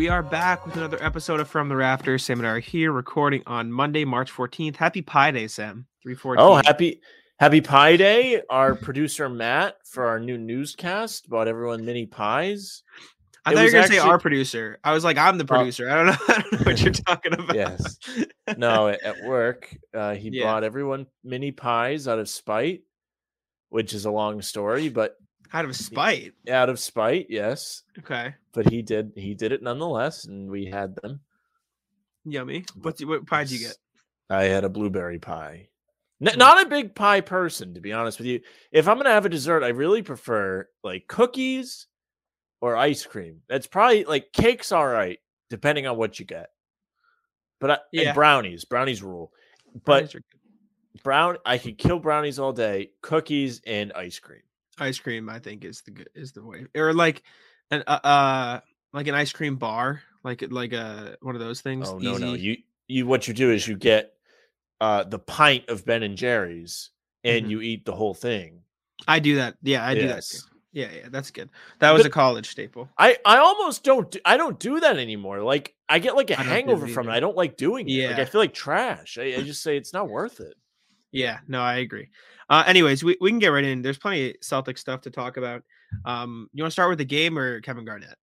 we are back with another episode of From the Rafters. Sam and I are here recording on Monday, March 14th. Happy Pi Day, Sam. 314. Oh, happy happy Pi Day. Our producer Matt for our new newscast about everyone mini pies. I It thought you were going to say our producer. I was like, I'm the Oh. producer. I don't know, I don't know what you're talking about. Yes. No, at at work, uh, he Yeah. bought everyone mini pies out of spite, which is a long story, but Out of spite. out of spite, yes. Okay. But he did he did it nonetheless, and we had them. Yummy. What, what pie did you get? I had a blueberry pie. N- not a big pie person, to be honest with you. If I'm gonna have a dessert, I really prefer like cookies or ice cream. That's probably like cake's all right, depending on what you get. But I, Yeah. and brownies, brownies rule. But Brownies are brown, I could kill brownies all day. Cookies and ice cream. Ice cream, I think, is the good is the way. Or like an uh, uh like an ice cream bar, like like a one of those things. Oh no, no, you you what you do is you get uh the pint of Ben and Jerry's and Mhm. you eat the whole thing. I do that. Yeah, I do that too. Yeah, yeah, that's good. That was But- a college staple. I I almost don't do, I don't do that anymore. Like I get like a I don't do it hangover from it. I don't like doing it. Like Yeah. I feel like trash. I, I just say it's not worth it. Yeah, no, I agree. Uh, anyways, we, we can get right in. There's plenty of Celtic stuff to talk about. Um, you want to start with the game or Kevin Garnett?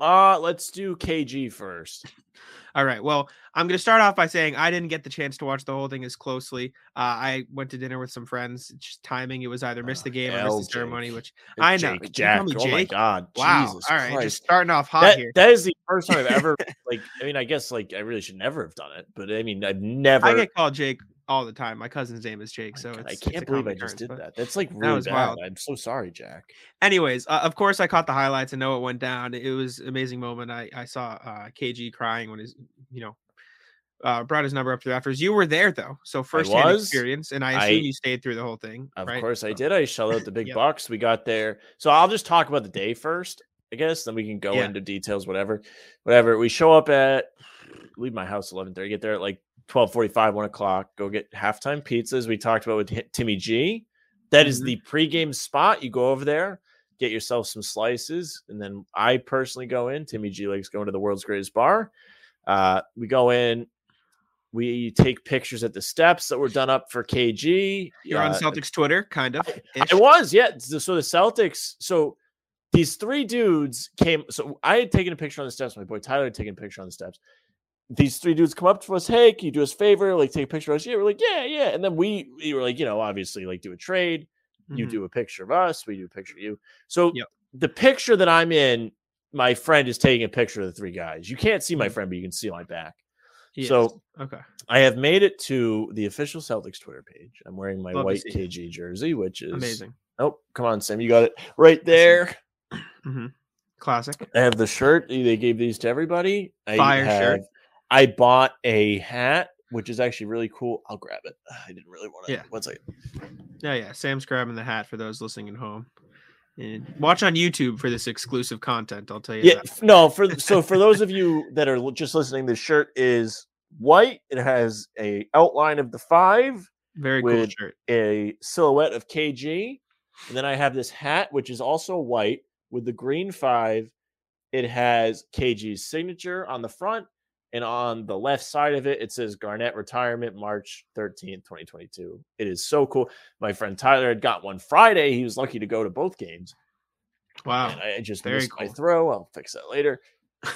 Uh let's do KG first. All right. Well, I'm going to start off by saying I didn't get the chance to watch the whole thing as closely. Uh, I went to dinner with some friends. It's Just timing, it was either miss Uh, the game or L, miss the ceremony, which Uh, I know. Jake, Jack. Oh my god. wow. Jesus All right, Christ. just starting off hot that, here. that is the first time I've ever like I mean I guess like I really should never have done it, but I mean I've never I get called Jake all the time. My cousin's name is Jake, so it's, I can't believe I just did that. That's like really was bad. wild. I'm so sorry, Jack. Anyways, uh, of course, I caught the highlights and know it went down. It was an amazing moment. I I saw uh, KG crying when his you know uh, brought his number up to the rafters. You were there though, so first hand experience, and I I- assume you stayed through the whole thing. Of right? course I did. I shelled out the big Yep. bucks. We got there. So I'll just talk about the day first, I guess. Then we can go Yeah. into details, whatever. Whatever. We show up at leave my house eleven thirty. Get there at like twelve forty five, one o'clock. Go get halftime pizzas. We talked about with Timmy G. That is Mhm. the pregame spot. You go over there, get yourself some slices, and then I personally go in. Timmy G likes going to the world's greatest bar. Uh, we go in. We take pictures at the steps that were done up for KG. You're on Uh, Celtics Twitter, kind of. ish. I was, yeah. So so the Celtics, so these three dudes came. So I had taken a picture on the steps. My boy Tyler had taken a picture on the steps. These three dudes come up to us. Hey, can you do us a favor? Like take a picture of us? Yeah, we're like, yeah, yeah. And then we we were like, you know, obviously like do a trade. You Mhm. do a picture of us. We do a picture of you. So Yep. the picture that I'm in, my friend is taking a picture of the three guys. You can't see my Mhm. friend, but you can see my back. Yes. So okay, I have made it to the official Celtics Twitter page. I'm wearing my Love white. KG jersey, which is amazing. Oh, come on, Sam. You got it right there. hmm Classic. I have the shirt. They gave these to everybody. I Fire shirt. I bought a hat, which is actually really cool. I'll grab it. I didn't really want to. Yeah. One second. Yeah, yeah. Sam's grabbing the hat for those listening at home. And watch on YouTube for this exclusive content. I'll tell you. Yeah. that. No, for so for those of you that are just listening, the shirt is white. It has a outline of the five, Very cool shirt. a silhouette of KG, and then I have this hat, which is also white with the green five. It has KG's signature on the front, and on the left side of it, it says Garnett retirement March 13th, 2022. It is so cool. My friend Tyler had got one Friday. He was lucky to go to both games. Wow. And I just very missed my throw. I'll fix that later.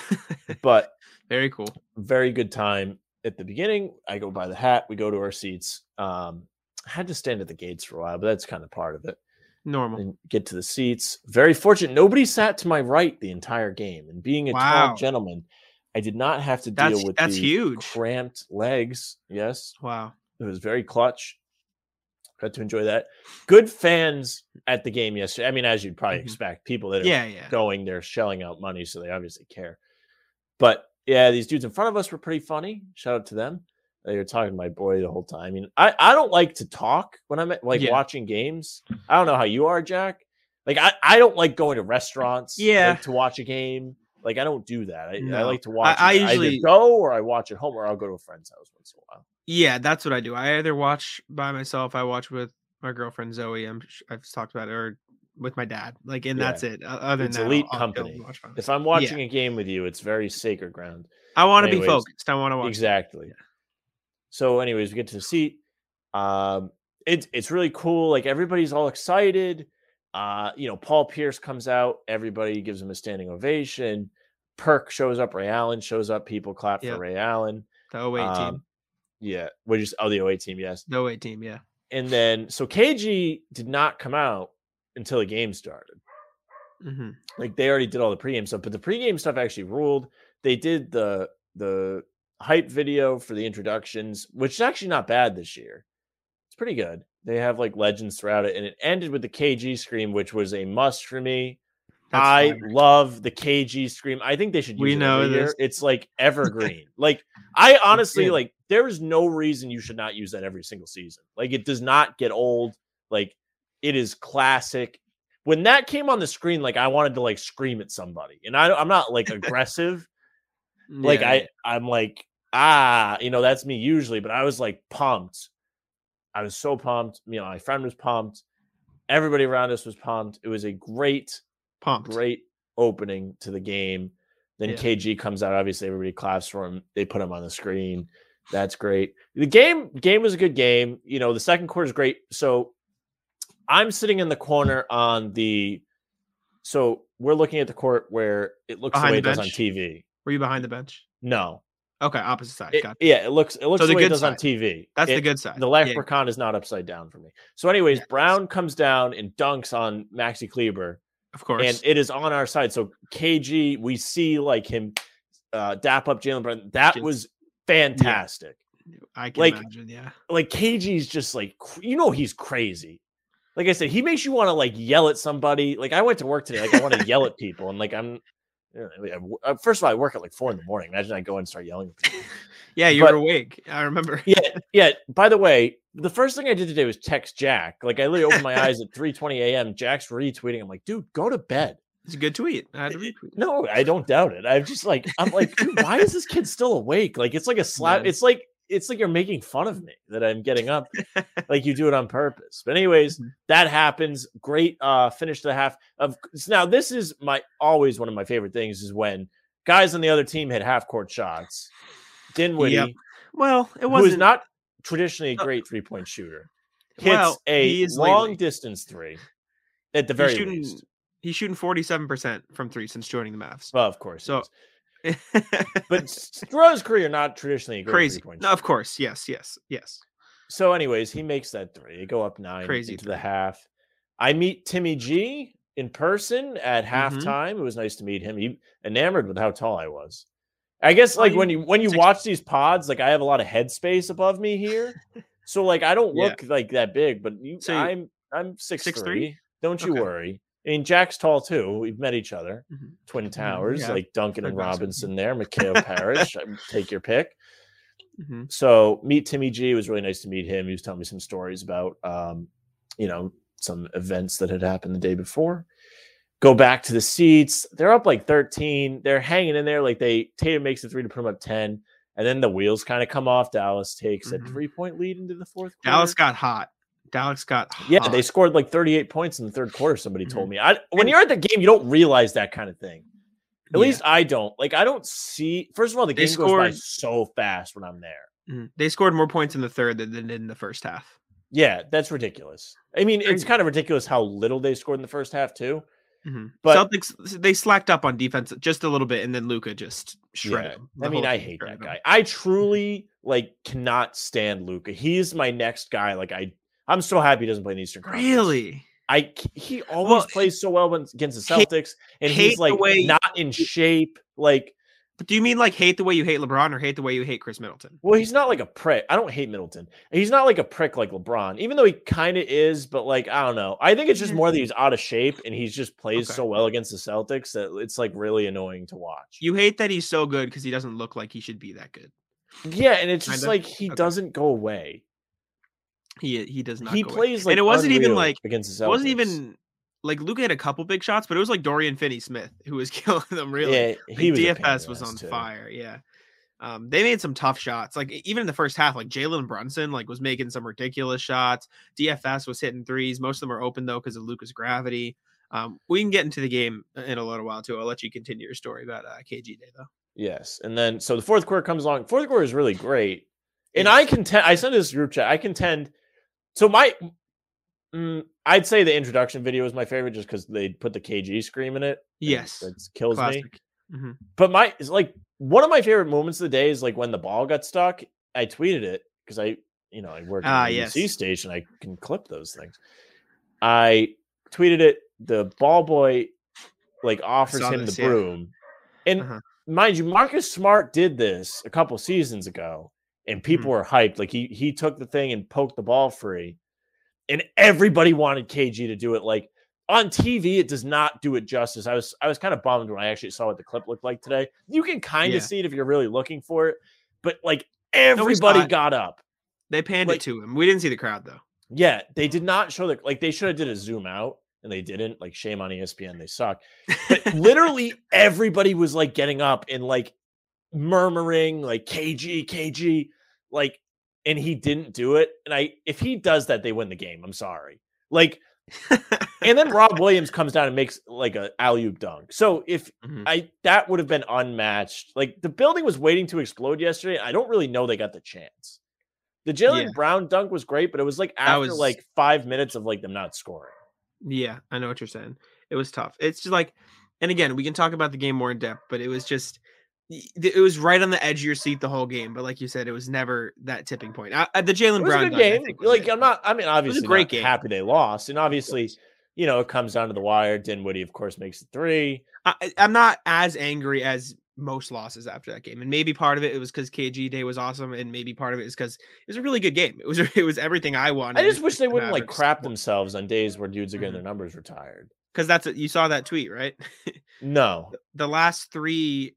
But Very cool. very good time at the beginning. I go buy the hat. We go to our seats. Um, I had to stand at the gates for a while, but that's kind of part of it. Normal. And get to the seats. Very fortunate. Nobody sat to my right the entire game. And being a Wow. tall gentleman, I did not have to That's- deal with that's the huge. cramped legs. Yes, Wow. it was very clutch. Got to enjoy that. Good fans at the game yesterday. I mean, as you'd probably Mhm. expect, people that are Yeah, yeah. going, they're shelling out money, so they obviously care. But yeah, these dudes in front of us were pretty funny. Shout out to them. They were talking to my boy the whole time. I mean, I, I don't like to talk when I'm at, like Yeah. watching games. I don't know how you are, Jack. Like I, I don't like going to restaurants Yeah. like, to watch a game. Like I don't do that. I, I like to watch. I either usually- go or I watch at home or I'll go to a friend's house once in a while. Yeah, that's what I do. I either watch by myself, I watch with my girlfriend Zoe. I'm I've talked about it, or with my dad. Like, and Yeah. that's it. Other It's than that, elite I'll chill company. and watch finals. If I'm watching a game with you, it's very sacred ground. I want to be focused. I want to watch. Exactly. So, anyways, we get to the seat. Um, it's it's really cool. Like everybody's all excited. Uh, you know, Paul Pierce comes out. Everybody gives him a standing ovation. Perk shows up. Ray Allen shows up. People clap Yep. for Ray Allen. The 08 team. Um, yeah, we just oh the 08 team, yes. The 08 team. Yeah. And then so KG did not come out until the game started. hmm like they already did all the pregame stuff, but the pregame stuff actually ruled. They did the the hype video for the introductions, which is actually not bad this year. It's pretty good. They have like legends throughout it, and it ended with the KG scream, which was a must for me. That's I love the KG scream. I think they should use We it know every year. this. It's like evergreen. like I honestly like there is no reason you should not use that every single season. Like it does not get old. Like it is classic. When that came on the screen, like I wanted to like scream at somebody, and I, I'm not like aggressive. like Yeah, I, I'm like ah, you know that's me usually, but I was like pumped. I was so pumped. You know, my friend was pumped. Everybody around us was pumped. It was a great pumped. great opening to the game. Then Yeah. KG comes out. Obviously, everybody claps for him. They put him on the screen. That's great. The game game was a good game. You know, the second quarter is great. So I'm sitting in the corner on the. So we're looking at the court where it looks Behind the way the it does on? TV. Were you behind the bench? No, Okay, opposite side. It- yeah, it looks it looks the the way it does on. TV. That's the good side. The Yeah, leprechaun is not upside down for me. So, anyways, Yes. Brown comes down and dunks on Maxi Kleber. Of course. and it is on our side. So KG, we see like him uh dap up Jaylen Brown. That Just- was fantastic. I can like- imagine. Yeah. Like KG's just like you know he's crazy. Like I said, he makes you want to like yell at somebody. Like I went to work today, like I want to yell at people, and like I'm. You know, I w- uh, First of all, I work at like four in the morning. Imagine I go and start yelling. At. Yeah, you But- were awake. I remember. Yeah, yeah. By the way, the first thing I did today was text Jack. Like I literally opened my eyes at 3:20 a.m. Jack's retweeting. I'm like, dude, go to bed. It's a good tweet. I had to retweet. No, I don't doubt it. I'm just like, I'm like, dude, why is this kid still awake? Like, it's like a slap. Yeah. It's like, it's like you're making fun of me that I'm getting up. like you do it on purpose. But anyways, Mhm. that happens. Great uh finish to the half of now. This is my always one of my favorite things is when guys on the other team hit half court shots. Dinwiddie, Yep. Well, it wasn't is not traditionally a Uh, great three point shooter, hits well, a he is long lately. distance three at the He's very shooting. least. He's shooting forty-seven percent from three since joining the Mavs. Well, of course. So-. But s- throughout his career, not traditionally a great Crazy. No, of course. Yes. Yes. Yes. So, anyways, he makes that three. They go up nine Crazy into the half. I meet Timmy G in person at Mhm. halftime. It was nice to meet him. He enamored with how tall I was. I guess like when you when you watch these pods, like I have a lot of headspace above me here. So like I don't Yeah. look like that big, but you So I'm I'm six, 6'3"? three. Don't you Okay. worry. I mean Jack's tall too. We've met each other. Mhm. Twin Towers, yeah. like Duncan and Robinson there, McHale Parish. Take your pick Mhm. so meet Timmy G. It was really nice to meet him. He was telling me some stories about, um, you know, some events that had happened the day before. Go back to the seats. They're up like 13. They're hanging in there. Like they Tatum makes the three to put them up 10. And then the wheels kind of come off. Dallas takes a Mhm. three point lead into the fourth quarter. Dallas got hot. Dallas got yeah, hot. they scored like 38 points in the third quarter. Somebody told Mhm. me. I when you're at the game, you don't realize that kind of thing. At Yeah. least I don't. Like I don't see. First of all, the They game goes by scored- so fast when I'm there. Mhm. They scored more points in the third than they did in the first half. Yeah, that's ridiculous. I mean, it's kind of ridiculous how little they scored in the first half too. Mhm. But- Celtics they slacked up on defense just a little bit, and then Luka just shredded. Yeah. I mean, I hate that guy. I truly like cannot stand Luka. He's my next guy. Like I, I'm so happy he doesn't play in the Eastern Conference. Really? I he always Well, plays so well against the hate- Celtics, and he's like way- not in shape. Like, But do you mean like hate the way you hate LeBron, or hate the way you hate Khris Middleton? well, he's not like a prick. I don't hate Middleton. He's not like a prick like LeBron, even though he kind of is. But like, I don't know. I think it's just more that he's out of shape and he's just plays Okay. so well against the Celtics that it's like really annoying to watch. You hate that he's so good because he doesn't look like he should be that good. Yeah, and it's just Kinda? like he Okay. doesn't go away. He he does not. He away. plays like and it wasn't even like against the Celtics. it wasn't even like Luka had a couple big shots, but it was like Dorian Finney Smith who was killing them. Really, Yeah, Like, was a pain in DFS was on too. fire. Yeah. Um, they made some tough shots. Like even in the first half, like Jalen Brunson like was making some ridiculous shots. DFS was hitting threes. Most of them are open though because of Luka's gravity. Um, we can get into the game in a little while too. I'll let you continue your story about uh, KG Day though. Yes, and then so the fourth quarter comes along. Fourth quarter is really great, and I contend. I sent this group chat. I contend. So my, mm, I'd say the introduction video is my favorite, just because they put the KG scream in it. Yes, it kills Classic. me. hmm But my is like one of my favorite moments of the day is like when the ball got stuck. I tweeted it because I, you know, I work at Ah, a yes. BBC station. I can clip those things. I tweeted it. The ball boy like offers him this, the yeah. broom, and Uh-huh. mind you, Marcus Smart did this a couple seasons ago, and people Mm-hmm. were hyped. Like he he took the thing and poked the ball free, and everybody wanted KG to do it. Like on TV, it does not do it justice. I was I was kind of bummed when I actually saw what the clip looked like today. You can kind of Yeah. see it if you're really looking for it, but like everybody it. got up. They panned Like- it to him. We didn't see the crowd though. Yeah, they did not show the like they should have did a zoom out and they didn't. Like shame on ESPN, they suck. But literally everybody was like getting up and like murmuring like KG, KG, like and he didn't do it. And I if he does that, they win the game. I'm sorry. Like and then Rob Williams comes down and makes like a alley dunk. So if Mhm. I that would have been unmatched. Like the building was waiting to explode yesterday. I don't really know they got the chance. The Jaylen Yeah. Brown dunk was great, but it was like after was- like five minutes of like them not scoring. Yeah, I know what you're saying. It was tough. It's just like, and again, we can talk about the game more in depth, but it was just, it was right on the edge of your seat the whole game. But like you said, it was never that tipping point. I, I- the Jaylen Brown a good game. Like it. I'm not. I mean, obviously, great game. Happy they lost, and obviously, you know, it comes down to the wire. Dinwiddie, of course, makes the three. I, I'm not as angry as most losses after that game, and maybe part of it, it was because KG Day was awesome, and maybe part of it is because it was a really good game. It was it was everything I wanted. I just wish they wouldn't like crap themselves on days where dudes are getting Mhm. their numbers retired. because that's what you saw that tweet, right? No, the last three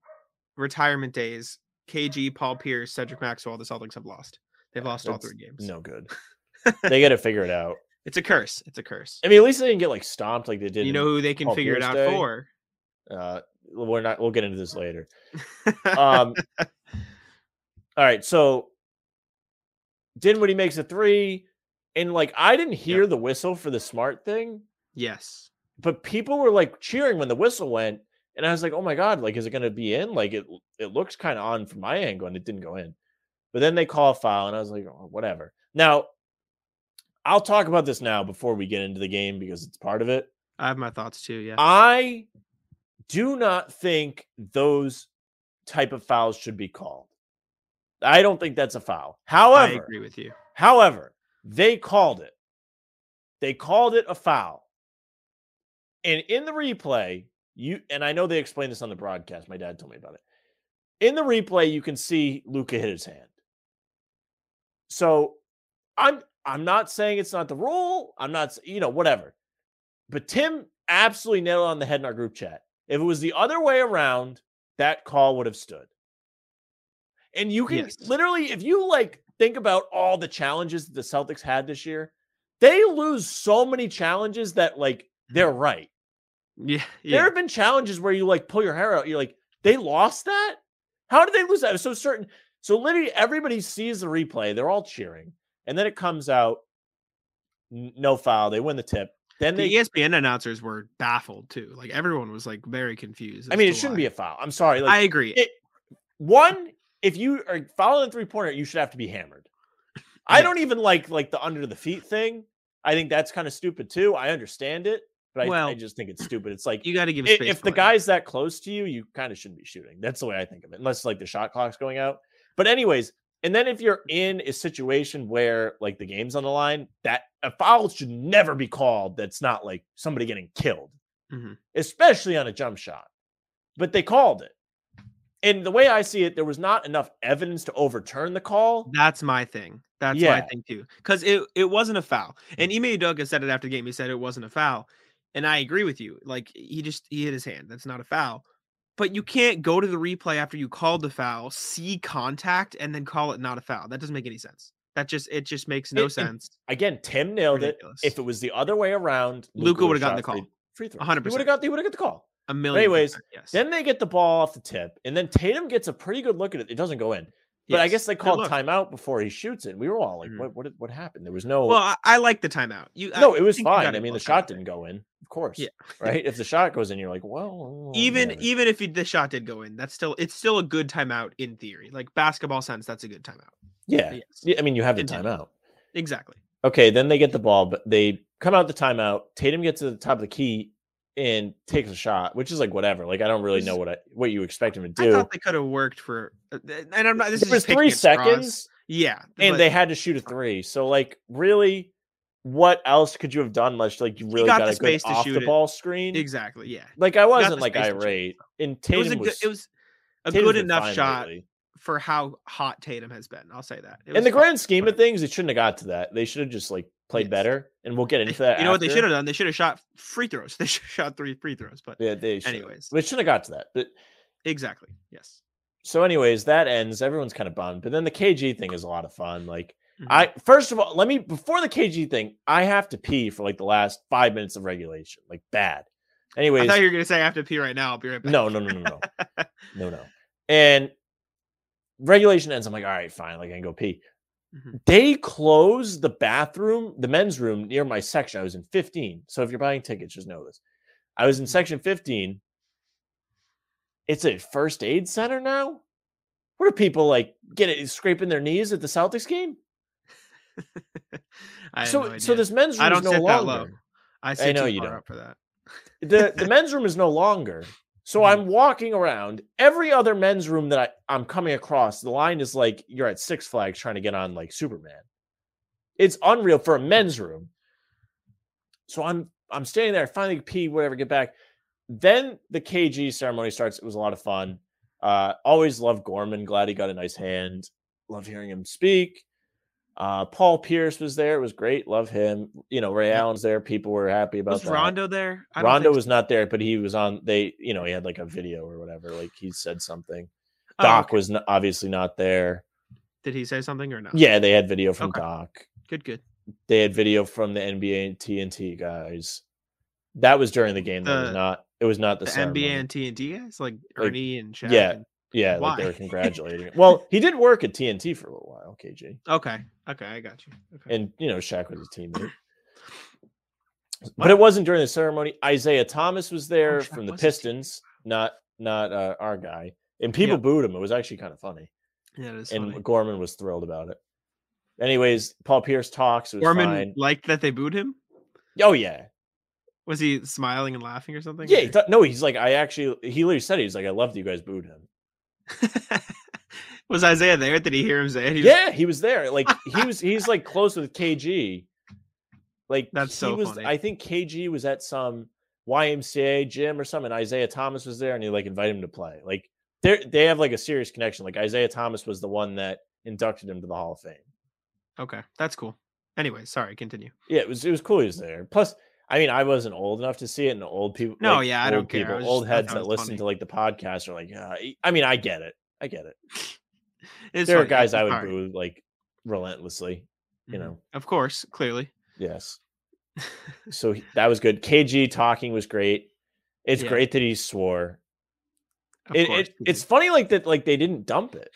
retirement days, KG, Paul Pierce, Cedric Maxwell, the Celtics have lost. They've lost all three games. no good. they got to figure it out. It's a curse. It's a curse. I mean, at least they didn't get like stomped like they did. You know who they can Paul figure it out Day? for? uh, we're not. We'll get into this later. Um, all right, so Dinwiddie makes a three, and like I didn't hear the whistle for the smart thing, yes. but people were like cheering when the whistle went, and I was like, oh my god, like is it going to be in? Like it, it looks kind of on from my angle, and it didn't go in. But then they call a foul, and I was like, oh, whatever. Now, I'll talk about this now before we get into the game because it's part of it. I have my thoughts too. Yeah. I do not think those type of fouls should be called. I don't think that's a foul. However, I agree with you. however, they called it. They called it a foul. And in the replay, you and I know they explained this on the broadcast. My dad told me about it. In the replay, you can see Luka hit his hand. So I'm I'm not saying it's not the rule. I'm not, you know, whatever. But Tim absolutely nailed it on the head in our group chat. If it was the other way around, that call would have stood. And you can Yes. literally, if you like think about all the challenges that the Celtics had this year, they lose so many challenges that like they're mm-hmm. right. Yeah. There have been challenges where you like pull your hair out. You're like, they lost that? How did they lose that? It was so certain. So literally everybody sees the replay. They're all cheering. And then it comes out, no foul. They win the tip. Then The they, ESPN announcers were baffled too. Like everyone was like very confused. I mean, it shouldn't why. be a foul. I'm sorry. Like, I agree. it- one, if you are following a three pointer, you should have to be hammered. I don't even like like the under the feet thing. I think that's kind of stupid too. I understand it, but I, I just think it's stupid. It's like you got to give i- space. if the guy's that close to you, you kind of shouldn't be shooting. That's the way I think of it, unless like the shot clock's going out. But anyways, and then if you're in a situation where like the game's on the line, that a foul should never be called. That's not like somebody getting killed, Mhm. especially on a jump shot. But they called it, and the way I see it, there was not enough evidence to overturn the call. That's my thing. That's my Yeah. thing too. Because it, it wasn't a foul. And Ime Udoka said it after the game. He said it wasn't a foul. And I agree with you. Like he just he hit his hand. That's not a foul. But you mm. can't go to the replay after you called the foul, see contact, and then call it not a foul. That doesn't make any sense. That just it just makes no It- sense. Again, Tim nailed Ridiculous. it. If it was the other way around, Luka would've gotten the call. Free throw. 100%. He would have got. He would have got the call. A million. anyways, percent, yes. Then they get the ball off the tip, and then Tatum gets a pretty good look at it. It doesn't go in. But I guess they called timeout before he shoots it. We were all like, Mhm. "What? What? What happened?" There was no. Well, I, I like the timeout. You no, I it was fine. I mean, the shot didn't go in, of course. Yeah. Right. If the shot goes in, you're like, well, Even whatever. even if you, the shot did go in, that's still it's still a good timeout in theory. Like basketball sense, that's a good timeout. yeah. Yes. yeah. I mean, you have the timeout. Exactly. Okay, then they get the ball, but they come out the timeout. Tatum gets to the top of the key and takes a shot, which is like whatever. Like I don't really know what I what you expect him to do. I thought they could have worked for, uh, and I'm not. This It was three seconds, Yeah, and but they had to shoot a three. So like, really, what else could you have done? Unless like you really got got, the good space to off shoot the it. ball screen. exactly. Yeah, Like I wasn't like space to shoot it, irate, and it was Tatum a good. was. It was a Tatum's good enough shot lately. For how hot Tatum has been. I'll say that. In the grand scheme of things, it shouldn't have got to that. They should have just like played Yes. better, and we'll get into that. You know what they should have done? They should have shot free throws. They should have shot three free throws. But Yeah, they. Should. anyways, it shouldn't have got to that. But exactly. Yes. so, anyways, that ends. Everyone's kind of bummed. But then the KG thing is a lot of fun. Like, Mhm. I first of all, let me before the KG thing, I have to pee for like the last five minutes of regulation, like bad. Anyways, I thought you were gonna say I have to pee right now. I'll be right back. no, no, no, no, no, no, no. And regulation ends. I'm like, all right, fine. Like I can go pee. Mhm. They closed the bathroom, the men's room near my section. I was in 15. So if you're buying tickets, just know this. I was in Mhm. section 15. It's a first aid center now. What are people like get it scraping their knees at the Celtics game? I So, no so this men's room I is don't no sit that longer. low. I sit know too you don't. up for that. the the men's room is no longer. So Mhm. I'm walking around. Every other men's room that I, I'm coming across, the line is like you're at Six Flags trying to get on like Superman. It's unreal for a men's room. So I'm I'm standing there, I finally pee, whatever, get back. Then the KG ceremony starts. It was a lot of fun. Uh, always love Gorman. Glad he got a nice hand. Love hearing him speak. Uh, Paul Pierce was there. It was great. Love him. You know, Ray Yep. Allen's there. People were happy about Was that. Rondo there? Rondo was not there, but he was on. They, you know, he had like a video or whatever. Like he said something. Oh, Doc okay. was not, obviously not there. Did he say something or no? Yeah, they had video from Okay. Doc. Good. Good. They had video from the NBA and TNT guys. That was during the game. Though. It was not. It was not the, The. NBA and TNT guys, like Like, Ernie and Shaq. yeah. and- Yeah, like they were congratulating. him. Well, he did work at TNT for a little while, KG, Okay. Okay. I got you. Okay. and you know Shaq was his teammate. But it wasn't during the ceremony. Isiah Thomas was there Shaq from the. Pistons, not not uh, our guy. And people Yep. booed him. It was actually kind of funny. yeah, and funny. Gorman was thrilled about it. Anyways, Paul Pierce talks. Was Gorman fine. liked that they booed him. Oh yeah, Was he smiling and laughing or something? yeah. He thought, no, he's like, I actually. He literally said, he's like, I love that you guys booed him. was Isiah there? Did he hear him say it? He was- yeah, he was there. Like he was. He's like close with KG. Like That's he so was. funny. I think KG was at some YMCA gym or something. Isiah Thomas was there, and he like invited him to play. Like they they have like a serious connection. Like Isiah Thomas was the one that inducted him to the Hall of Fame. Okay, that's cool. Anyway, sorry. Continue. Yeah, it was it was cool he was there. Plus, I mean, I wasn't old enough to see it, and old people. No, like, yeah, I old don't care. I People, was old heads that listen funny. to like the podcast are like, yeah. I mean, I get it. I get it. It's there are guys it's I would hard. boo like relentlessly. you Mhm. know. Of course, clearly. Yes. So that was good. KG talking was great. It's Yeah. great that he swore. It, it it's funny like that. Like they didn't dump it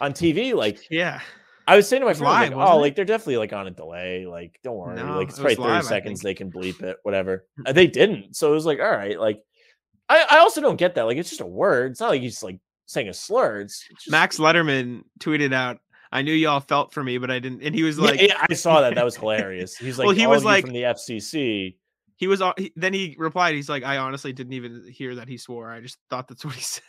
on TV. Like yeah. I was saying to my friend, live, like, oh, it? like they're definitely like on a delay. Like, don't worry. No, like it's it probably 30 live, seconds. They can bleep it, whatever. Uh, they didn't. So it was like, all right. Like, I, I also don't get that. Like, it's just a word. It's not like he's like saying a slur. It's, just, Max Letterman tweeted out, "I knew y'all felt for me, but I didn't." And he was like, yeah, I saw that. That was hilarious. He's like, Well, he was like- from the FCC. he was. he- Then he replied, "He's like, I honestly didn't even hear that he swore. I just thought that's what he said."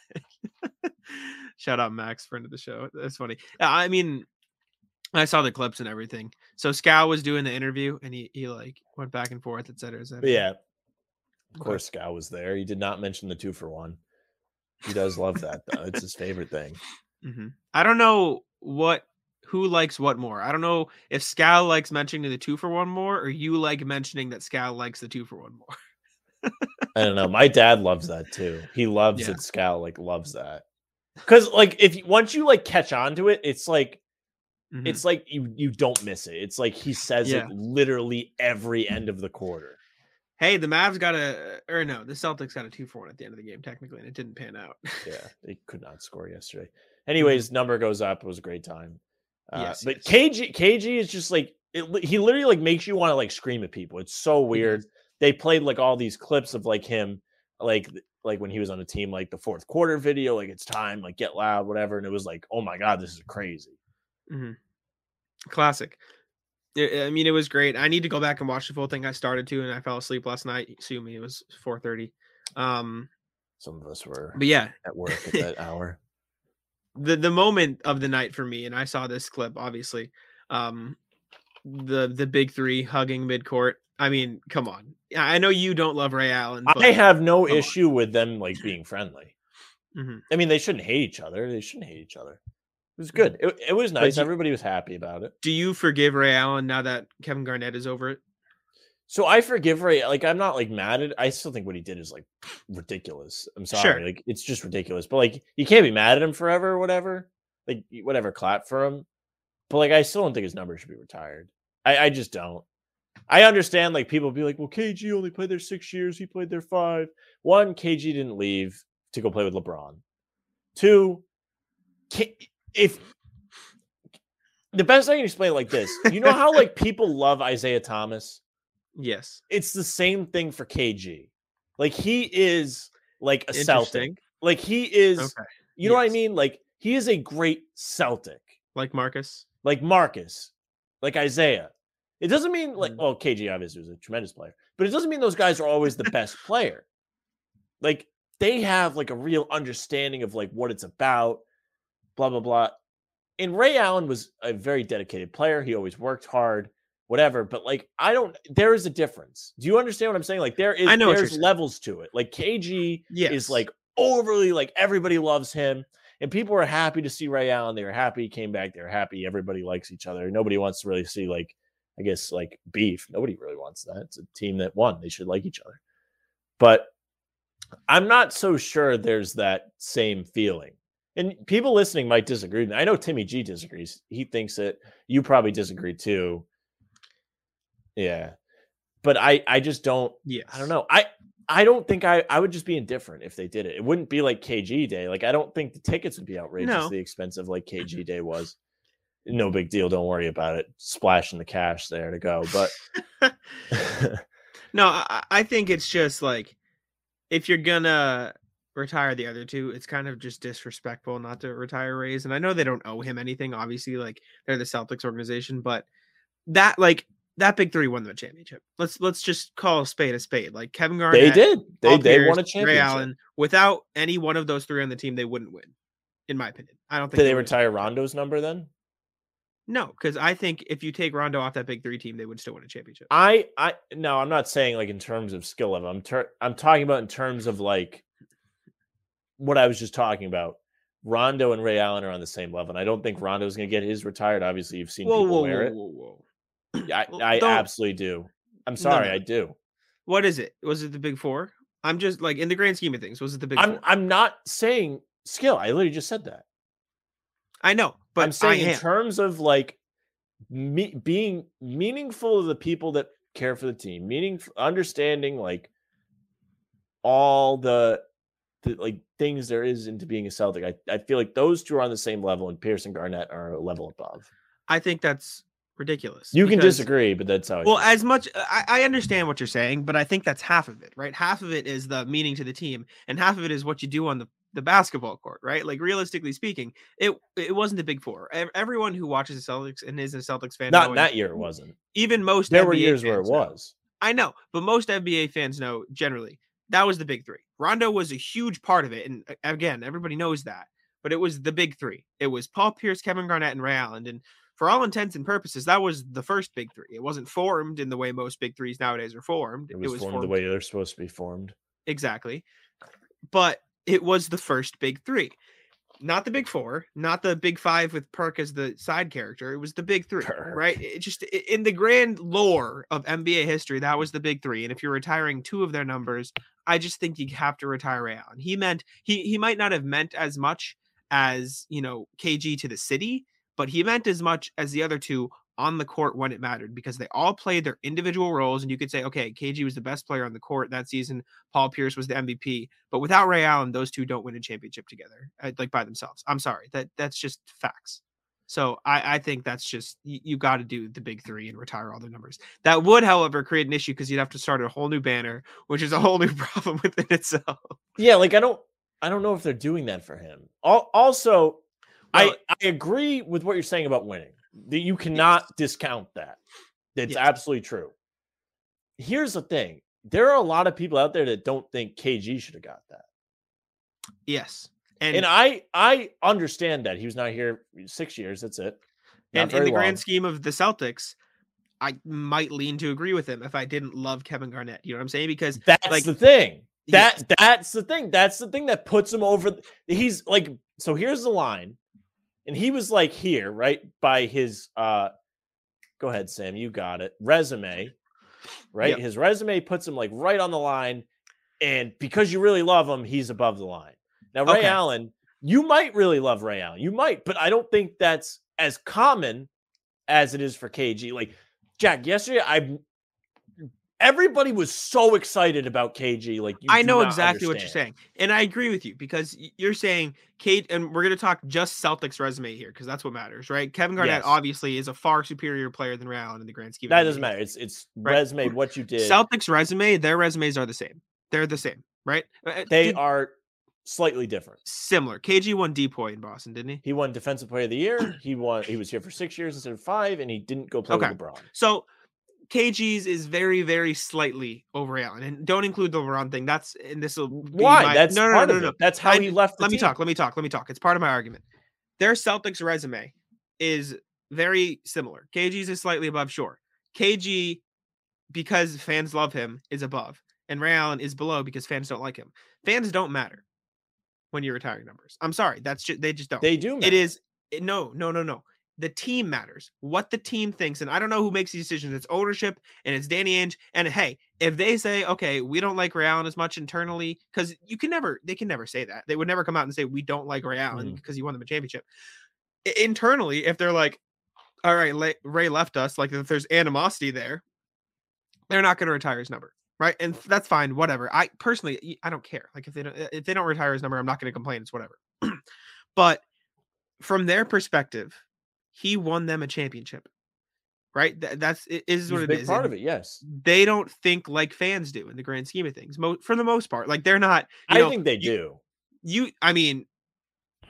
Shout out Max, friend of the show. That's funny. I mean, I saw the clips and everything. So Scal was doing the interview, and he he like went back and forth, et cetera, et cetera. But yeah, of course, Scal was there. He did not mention the two for one. He does love that though. It's his favorite thing. hmm I don't know what who likes what more. I don't know if Scal likes mentioning the two for one more, or you like mentioning that Scal likes the two for one more. I don't know. My dad loves that too. He loves Yeah. it. Scal like loves that. Because like if once you like catch on to it, it's like Mhm. it's like you you don't miss it. It's like he says Yeah. it literally every end of the quarter. hey, the Mavs got a or no, the Celtics got a two for one at the end of the game technically, and it didn't pan out. Yeah, they could not score yesterday. Anyways, number goes up. It was a great time. Uh, Yes, but yes. KG KG is just like it, he literally like makes you want to like scream at people. It's so weird. They played like all these clips of like him, like like when he was on a team, like the fourth quarter video, like it's time, like get loud, whatever. And it was like, oh my god, this is crazy. Mhm. Classic. I mean, it was great. I need to go back and watch the full thing. I started to, and I fell asleep last night. Sue me, it was four thirty. Um, Some of us were but yeah, at work at that hour. the the moment of the night for me, and I saw this clip, obviously. Um, the the big three hugging midcourt. I mean, come on. I I know you don't love Ray Allen. But, I have no come on. issue with them like being friendly. Mhm. I mean, they shouldn't hate each other. They shouldn't hate each other. It was good. It, it was nice. you- Everybody was happy about it. Do you forgive Ray Allen now that Kevin Garnett is over it? So I forgive Ray. Like I'm not like mad at. I still think what he did is like ridiculous. I'm sorry. Sure. Like it's just ridiculous. But like you can't be mad at him forever or whatever. Like whatever, clap for him. But like I still don't think his number should be retired. I, I just don't. I understand like people be like, well, KG only played there six years. He played there five. One, KG didn't leave to go play with LeBron. Two, K- if the best I can explain it like this, you know how like people love Isaiah Thomas? Yes. it's the same thing for KG. Like he is like a Celtic. Like he is, Okay. you know what I mean? Like he is a great Celtic. Like Marcus. Like Marcus, like Isaiah. It doesn't mean like Mhm. well, KG obviously was a tremendous player, but it doesn't mean those guys are always the best player. Like they have like a real understanding of like what it's about, blah blah blah. And Ray Allen was a very dedicated player. He always worked hard, whatever. But like, I don't. There is a difference. Do you understand what I'm saying? Like, there is. I know there's levels to it. Like KG Yes. is like overly like everybody loves him, and people are happy to see Ray Allen. They were happy he came back. They're happy. Everybody likes each other. Nobody wants to really see like, I guess like beef. Nobody really wants that. It's a team that won. They should like each other. But I'm not so sure there's that same feeling. And people listening might disagree. I know Timmy G disagrees. He thinks that you probably mm-hmm. disagree too. Yeah. But I I just don't yes. I don't know. I I don't think I I would just be indifferent if they did it. It wouldn't be like KG Day. Like I don't think the tickets would be outrageously expensive like KG Day was. No big deal. Don't worry about it. Splashing the cash there to go. But No, I, I think it's just like if you're gonna retire the other two, it's kind of just disrespectful not to retire Rays. And I know they don't owe him anything. Obviously, like they're the Celtics organization, but that like that big three won the championship. Let's let's just call a spade a spade. Like Kevin Garnett, they did. They Paul they won a Pierce, Ray championship. Allen. Without any one of those three on the team, they wouldn't win. In my opinion, I don't think Did they would. retire Rondo's number then? No, because I think if you take Rondo off that big three team, they would still win a championship. I I no, I'm not saying like in terms of skill level. I'm ter- I'm talking about in terms of like what I was just talking about. Rondo and Ray Allen are on the same level, and I don't think Rondo's going to get his retired. Obviously, you've seen Whoa, people whoa, wear it. whoa, whoa. I, Well, I don't- absolutely do. I'm sorry, no. I do. What is it? Was it the big four? I'm just like in the grand scheme of things, was it the big I'm four? I'm not saying skill. I literally just said that. I know, but I'm saying in terms of like me, being meaningful to the people that care for the team, meaning understanding like all the, the like things there is into being a Celtic. I, I feel like those two are on the same level, and Pierce and Garnett are a level above. I think that's ridiculous. You can disagree, but that's how. I Well, as much I, I understand what you're saying, but I think that's half of it, right? Half of it is the meaning to the team, and half of it is what you do on the, the basketball court, right? Like realistically speaking, it it wasn't the big four. Everyone who watches the Celtics and is a Celtics fan, not that year it wasn't. even most There were NBA years where it fans know- was. I know, but most NBA fans know generally that was the big three. Rondo was a huge part of it, and again, everybody knows that. But it was the big three. It was Paul Pierce, Kevin Garnett, and Ray Allen. And for all intents and purposes, that was the first big three. It wasn't formed in the way most big threes nowadays are formed. It was, formed, the way they're supposed to be formed. exactly, but it was the first big three. Not the big four, not the big five with Perk as the side character. It was the big three, Perk. right? It just in the grand lore of NBA history, that hmm. was the big three. And if you're retiring two of their numbers, I just think you have to retire Ray Allen. He meant he he might not have meant as much as you know KG to the city, but he meant as much as the other two on the court when it mattered because they all played their individual roles. And you could say, okay, KG was the best player on the court that season. Paul Pierce was the MVP. But without Ray Allen, those two don't win a championship together, uh, like by themselves. I'm sorry. That that's just facts. So I, I think that's just you, you got to do the big three and retire all their numbers. That would, however, create an issue because you'd have to start a whole new banner, which is a whole new problem within itself. Yeah, like I don't I don't know if they're doing that for him. Also, well, I I agree with what you're saying about winning. That you cannot yes. discount that. That's yes. absolutely true. Here's the thing: there are a lot of people out there that don't think KG should have got that. Yes, and, and I I understand that he was not here six years. That's it. Not and in the long. grand scheme of the Celtics, I might lean to agree with him if I didn't love Kevin Garnett. You know what I'm saying? Because that's like the thing. That that's the thing. That's the thing that puts him over. He's like, so here's the line and he was like here, right? By his uh go ahead, Sam, you got it. Resume, right? Yep. His resume puts him like right on the line. And because you really love him, he's above the line. Now, Ray okay. Allen, you might really love Ray Allen. You might, but I don't think that's as common as it is for KG. Like Jack, yesterday I everybody was so excited about KG. Like I know exactly understand. what you're saying, and I agree with you because you're saying Kate, and we're going to talk just Celtics resume here because that's what matters, right? Kevin Garnett yes. obviously is a far superior player than Ray Allen in the grand scheme. That doesn't matter. It's it's right? resume what you did. Celtics resume, their resumes are the same. They're the same, right? Uh, uh, they did, are slightly different. Similar. KG won DPOY in Boston, didn't he? He won Defensive Player of the Year. He won. He was here for six years instead of five, and he didn't go play okay. with LeBron. So KG's is very, very slightly over Allen, and don't include the LeBron thing. That's and this will why my, that's no, no, no, no, no, That's how I, he left. let team. me talk. Let me talk. Let me talk. It's part of my argument. Their Celtics resume is very similar. KG's is slightly above. Sure, KG because fans love him is above, and Ray Allen is below because fans don't like him. Fans don't matter when you're retiring numbers. I'm sorry, that's just they just don't. They do. Matter. It is eh, no, no, no, no the team matters. What the team thinks, and I don't know who makes these decisions. It's ownership and it's Danny Ainge. And hey, if they say, okay, we don't like Ray Allen as much internally, because you can never, they can never say that. They would never come out and say we don't like Ray Allen because mm. he won them a championship. I- internally, if they're like, all right, Ray left us, like if there's animosity there, they're not going to retire his number, right? And that's fine, whatever. I personally, I don't care. Like if they don't, if they don't retire his number, I'm not going to complain. It's whatever. but from their perspective he won them a championship. Right? Th- that's it is what it is. Part and of it, yes. They don't think like fans do in the grand scheme of things. Mo- for the most part, like they're not. I know, think they do. You, I mean,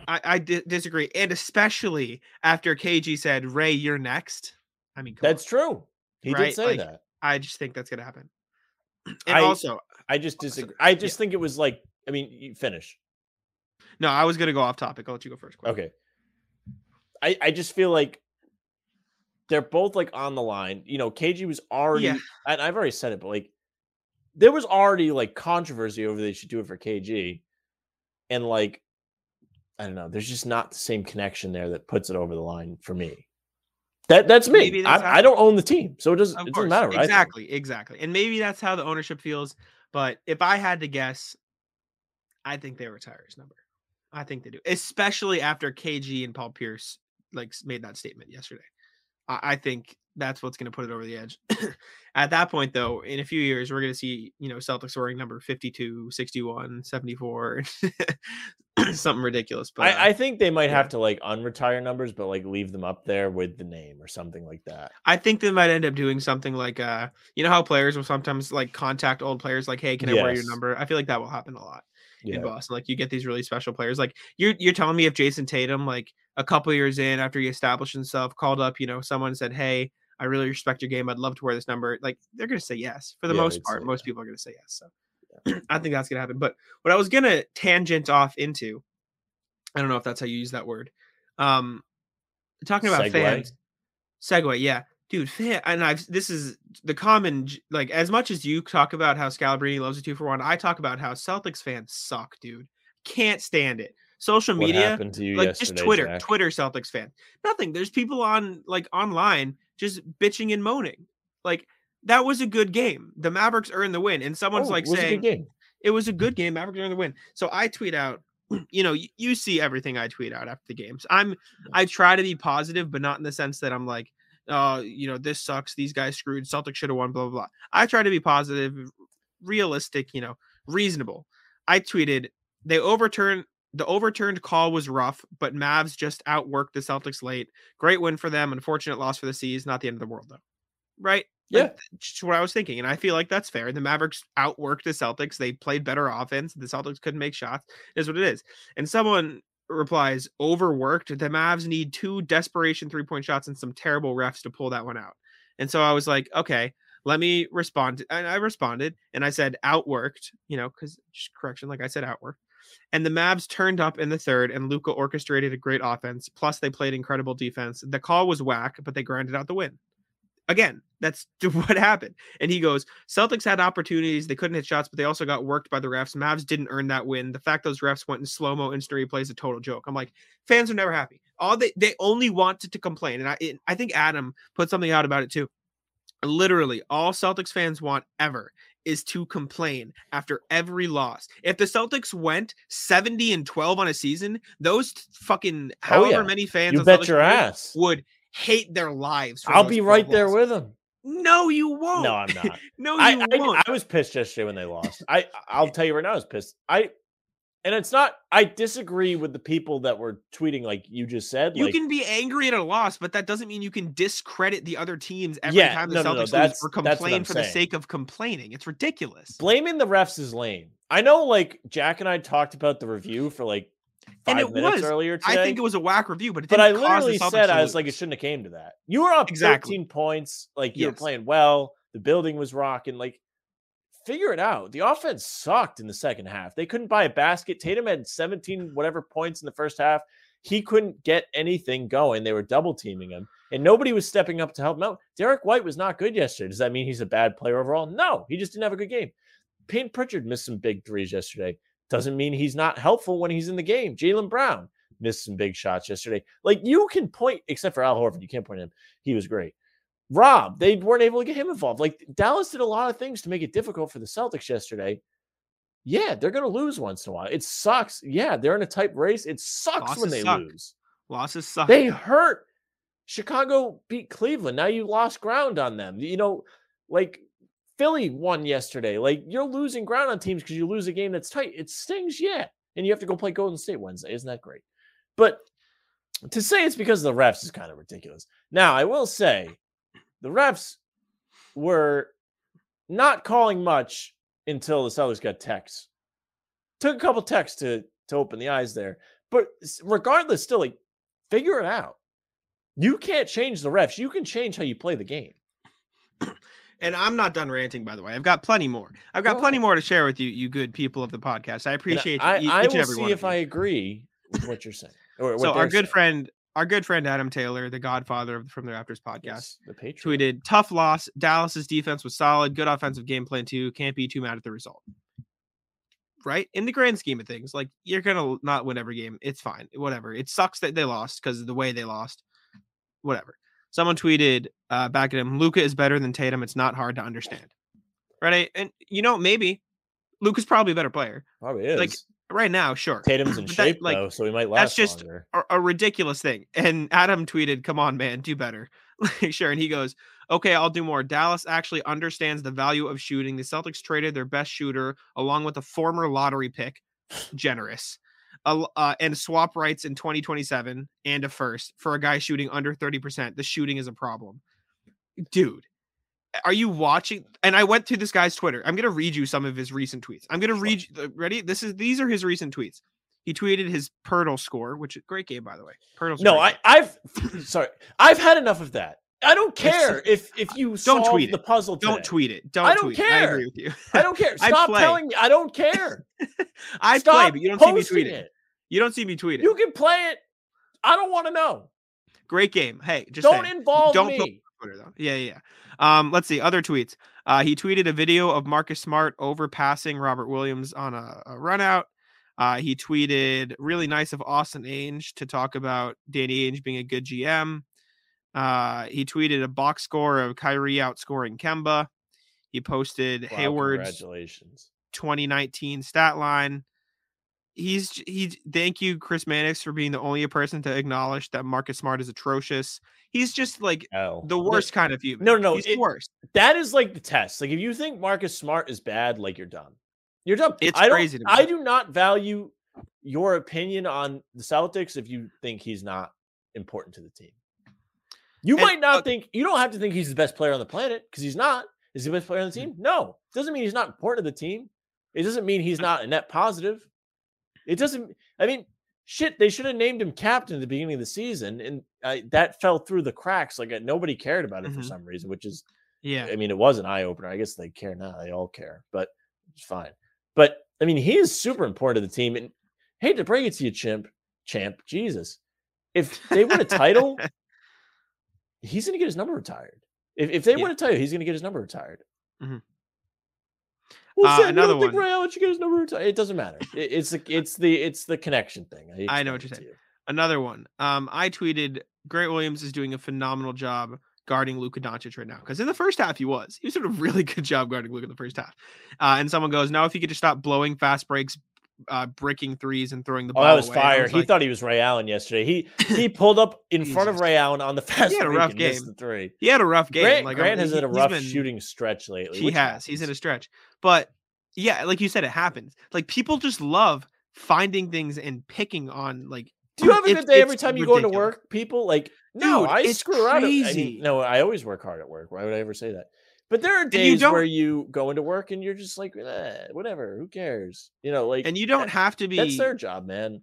I, I disagree, and especially after KG said, "Ray, you're next." I mean, that's on. true. He right? did say like, that. I just think that's gonna happen. And I, also, I just disagree. I just yeah. think it was like, I mean, you finish. No, I was gonna go off topic. I'll let you go first. Quick. Okay. I, I just feel like they're both like on the line. You know, KG was already, yeah. and I've already said it, but like there was already like controversy over they should do it for KG, and like I don't know, there's just not the same connection there that puts it over the line for me. That that's me. That's I, I, don't own the team, so it doesn't it doesn't matter. Right? Exactly, exactly, and maybe that's how the ownership feels. But if I had to guess, I think they retire his number. I think they do, especially after KG and Paul Pierce like made that statement yesterday. I, I think that's what's going to put it over the edge. At that point, though, in a few years, we're going to see, you know, Celtics wearing number 52, 61, 74, something ridiculous. But I, uh, I think they might yeah. have to like unretire numbers, but like leave them up there with the name or something like that. I think they might end up doing something like, uh, you know, how players will sometimes like contact old players, like, hey, can I yes. wear your number? I feel like that will happen a lot yeah. in Boston. Like, you get these really special players. Like, you're you're telling me if Jayson Tatum, like, a couple years in after he established himself, called up, you know, someone said, "Hey, I really respect your game. I'd love to wear this number." Like they're going to say yes for the yeah, most part. Most people are going to say yes. So yeah. I think that's going to happen. But what I was going to tangent off into, I don't know if that's how you use that word. Um, talking about segue. fans, segue, yeah, dude. Fan, and I've this is the common like as much as you talk about how Scalabrine loves a two for one, I talk about how Celtics fans suck, dude. Can't stand it social what media like just twitter Jack? twitter celtics fan nothing there's people on like online just bitching and moaning like that was a good game the mavericks earned the win and someone's oh, like saying it was a good game mavericks earned the win so i tweet out you know you, you see everything i tweet out after the games i'm i try to be positive but not in the sense that i'm like uh, you know, this sucks. These guys screwed. Celtics should have won. Blah blah blah. I try to be positive, realistic. You know, reasonable. I tweeted they overturned the overturned call was rough, but Mavs just outworked the Celtics late. Great win for them. Unfortunate loss for the C's. Not the end of the world though, right? Yeah. Like, just what I was thinking, and I feel like that's fair. The Mavericks outworked the Celtics. They played better offense. The Celtics couldn't make shots. Is what it is. And someone replies, "Overworked. The Mavs need two desperation three point shots and some terrible refs to pull that one out." And so I was like, okay, let me respond. And I responded, and I said, "Outworked." You know, because correction, like I said, outworked. And the Mavs turned up in the third, and Luka orchestrated a great offense. Plus, they played incredible defense. The call was whack, but they grinded out the win. Again, that's what happened. And he goes, Celtics had opportunities. They couldn't hit shots, but they also got worked by the refs. Mavs didn't earn that win. The fact those refs went in slow mo instant replay is a total joke. I'm like, fans are never happy. All they they only wanted to complain. And I it, I think Adam put something out about it too. Literally, all Celtics fans want ever is to complain after every loss. If the Celtics went 70 and 12 on a season, those fucking oh, however Oh, yeah. many fans You bet Celtics your ass. would hate their lives. I'll be right there with them. No, you won't. No, I'm not. no, you I, won't. I was pissed yesterday when they lost. I I'll tell you right now, I was pissed. I and it's not. I disagree with the people that were tweeting like you just said. you like, can be angry at a loss, but that doesn't mean you can discredit the other teams every Yeah, time the no, no, no, Celtics lose or complain for the sake of complaining. It's ridiculous. blaming the refs is lame. I know, like Jack and I talked about the review for like five And it minutes was. earlier today. I think it was a whack review, but it but I literally Celtics said I was like, it shouldn't have came to that. You were up Exactly. 13 points, like you were playing well. The building was rocking. Like, figure it out. The offense sucked in the second half. They couldn't buy a basket. Tatum had 17 whatever points in the first half. He couldn't get anything going. They were double teaming him, and nobody was stepping up to help him out. Derrick White was not good yesterday. Does that mean he's a bad player overall? No, he just didn't have a good game. Payton Pritchard missed some big threes yesterday. Doesn't mean he's not helpful when he's in the game. Jaylen Brown missed some big shots yesterday. Like you can point, except for Al Horford, you can't point him. He was great. Rob, they weren't able to get him involved. Like Dallas did a lot of things to make it difficult for the Celtics yesterday. Yeah, they're going to lose once in a while. It sucks. Yeah, they're in a tight race. It sucks when they suck. lose. Losses suck. They hurt. Chicago beat Cleveland. Now you lost ground on them. You know, like Philly won yesterday. Like you're losing ground on teams because you lose a game that's tight. It stings, yeah. And you have to go play Golden State Wednesday. Isn't that great? But to say it's because of the refs is kind of ridiculous. Now, I will say the refs were not calling much until the Sellers got techs. Took a couple techs to to open the eyes there. But regardless, still like figure it out. You can't change the refs. You can change how you play the game. And I'm not done ranting, by the way. I've got plenty more. I've got Go plenty more to share with you, you good people of the podcast. I And appreciate I, you, I and will see if. I agree with what you're saying. So our good saying. friend, our good friend Adam Taylor, the godfather of From the Rafters podcast, Yes, the Patriots. tweeted, "Tough loss. Dallas's defense was solid. Good offensive game plan too. Can't be too mad at the result." Right in the grand scheme of things, like you're gonna not win every game. It's fine. Whatever. It sucks that they lost because of the way they lost. Whatever. Someone tweeted uh, back at him, "Luka is better than Tatum. It's not hard to understand." Right. And you know maybe Luka's probably a better player Probably is. like, right now. Sure. Tatum's in that, shape like, though, so he might last that's just a, a ridiculous thing. And Adam tweeted, "Come on, man, do better." Like, sure. And he goes, "Okay, I'll do more." Dallas actually understands the value of shooting. The Celtics traded their best shooter along with a former lottery pick, generous, l- uh, and swap rights in 2027 and a first for a guy shooting under 30%. The shooting is a problem, dude. Are you watching? And I went to this guy's Twitter. I'm gonna read you some of his recent tweets. I'm gonna read. you- Ready? This is these are his recent tweets. He tweeted his Poeltl score, which is great game by the way. Poeltl's No, I. I've sorry, I've had enough of that. I don't care if if you Don't solve tweet the it. puzzle. don't tweet it. Don't I don't tweet it. I care. agree with you. I don't care. Stop telling me. I don't care. I Stop play, but you don't see me tweeting. it. You don't see me tweeting. You can play it. I don't want to know. Great game. Hey, just don't saying. involve don't me. Twitter though. Yeah, yeah. yeah. Um, let's see other tweets. Uh, he tweeted a video of Marcus Smart overpassing Robert Williams on a, a run out. Uh, he tweeted really nice of Austin Ainge to talk about Danny Ainge being a good GM. Uh, he tweeted a box score of Kyrie outscoring Kemba. He posted Wow, Hayward's congratulations. 2019 stat line. He's he thank you Chris Mannix for being the only person to acknowledge that Marcus Smart is atrocious. He's just like Oh, the worst kind of human. no, no, he's it- the worst. that is like the test. Like if you think Marcus Smart is bad, like you're done. You're done. It's I crazy to me. I do not value your opinion on the Celtics if you think he's not important to the team. You And, might not uh, think you don't have to think he's the best player on the planet because he's not. Is he the best player on the Mm-hmm. team? No. Doesn't mean he's not important to the team. It doesn't mean he's not a net positive. It doesn't. I mean, shit. They should have named him captain at the beginning of the season, and uh, that fell through the cracks. Like uh, nobody cared about it for Mhm. some reason, which is Yeah. I mean, it was an eye opener. I guess they care now. They all care, but it's fine. But I mean, he is super important to the team. And hate to bring it to you, chimp, champ, Jesus. If they win a title, he's going to get his number retired. If, if they Yeah. win a title, he's going to get his number retired. Mhm. Well, Uh, another one. Should get his number retired? It doesn't matter. It- it's the it's the it's the connection thing. I know what you're saying. you. Another one. Um, I tweeted Grant Williams is doing a phenomenal job guarding Luka Doncic right now. Because in the first half he was. He was doing a really good job guarding Luka in the first half. Uh, and someone goes, now if you could just stop blowing fast breaks, uh, bricking threes and throwing the Oh, ball that was away. Fire. was he like, thought he was Ray Allen yesterday. He he pulled up in front of Ray Allen on the fast had a rough game. three. he had a rough game. Grant, like Grant has had a rough been- shooting stretch lately. He has. He's in a stretch. But yeah, like you said, it happens. Like people just love finding things and picking on like Do you have a good day every time you go into work? People like no, Dude, I screw around. I mean, no, I always work hard at work. Why would I ever say that? But there are you days where you go into work and you're just like, eh, whatever. Who cares? You know, like And you don't that- have to be That's their job, man.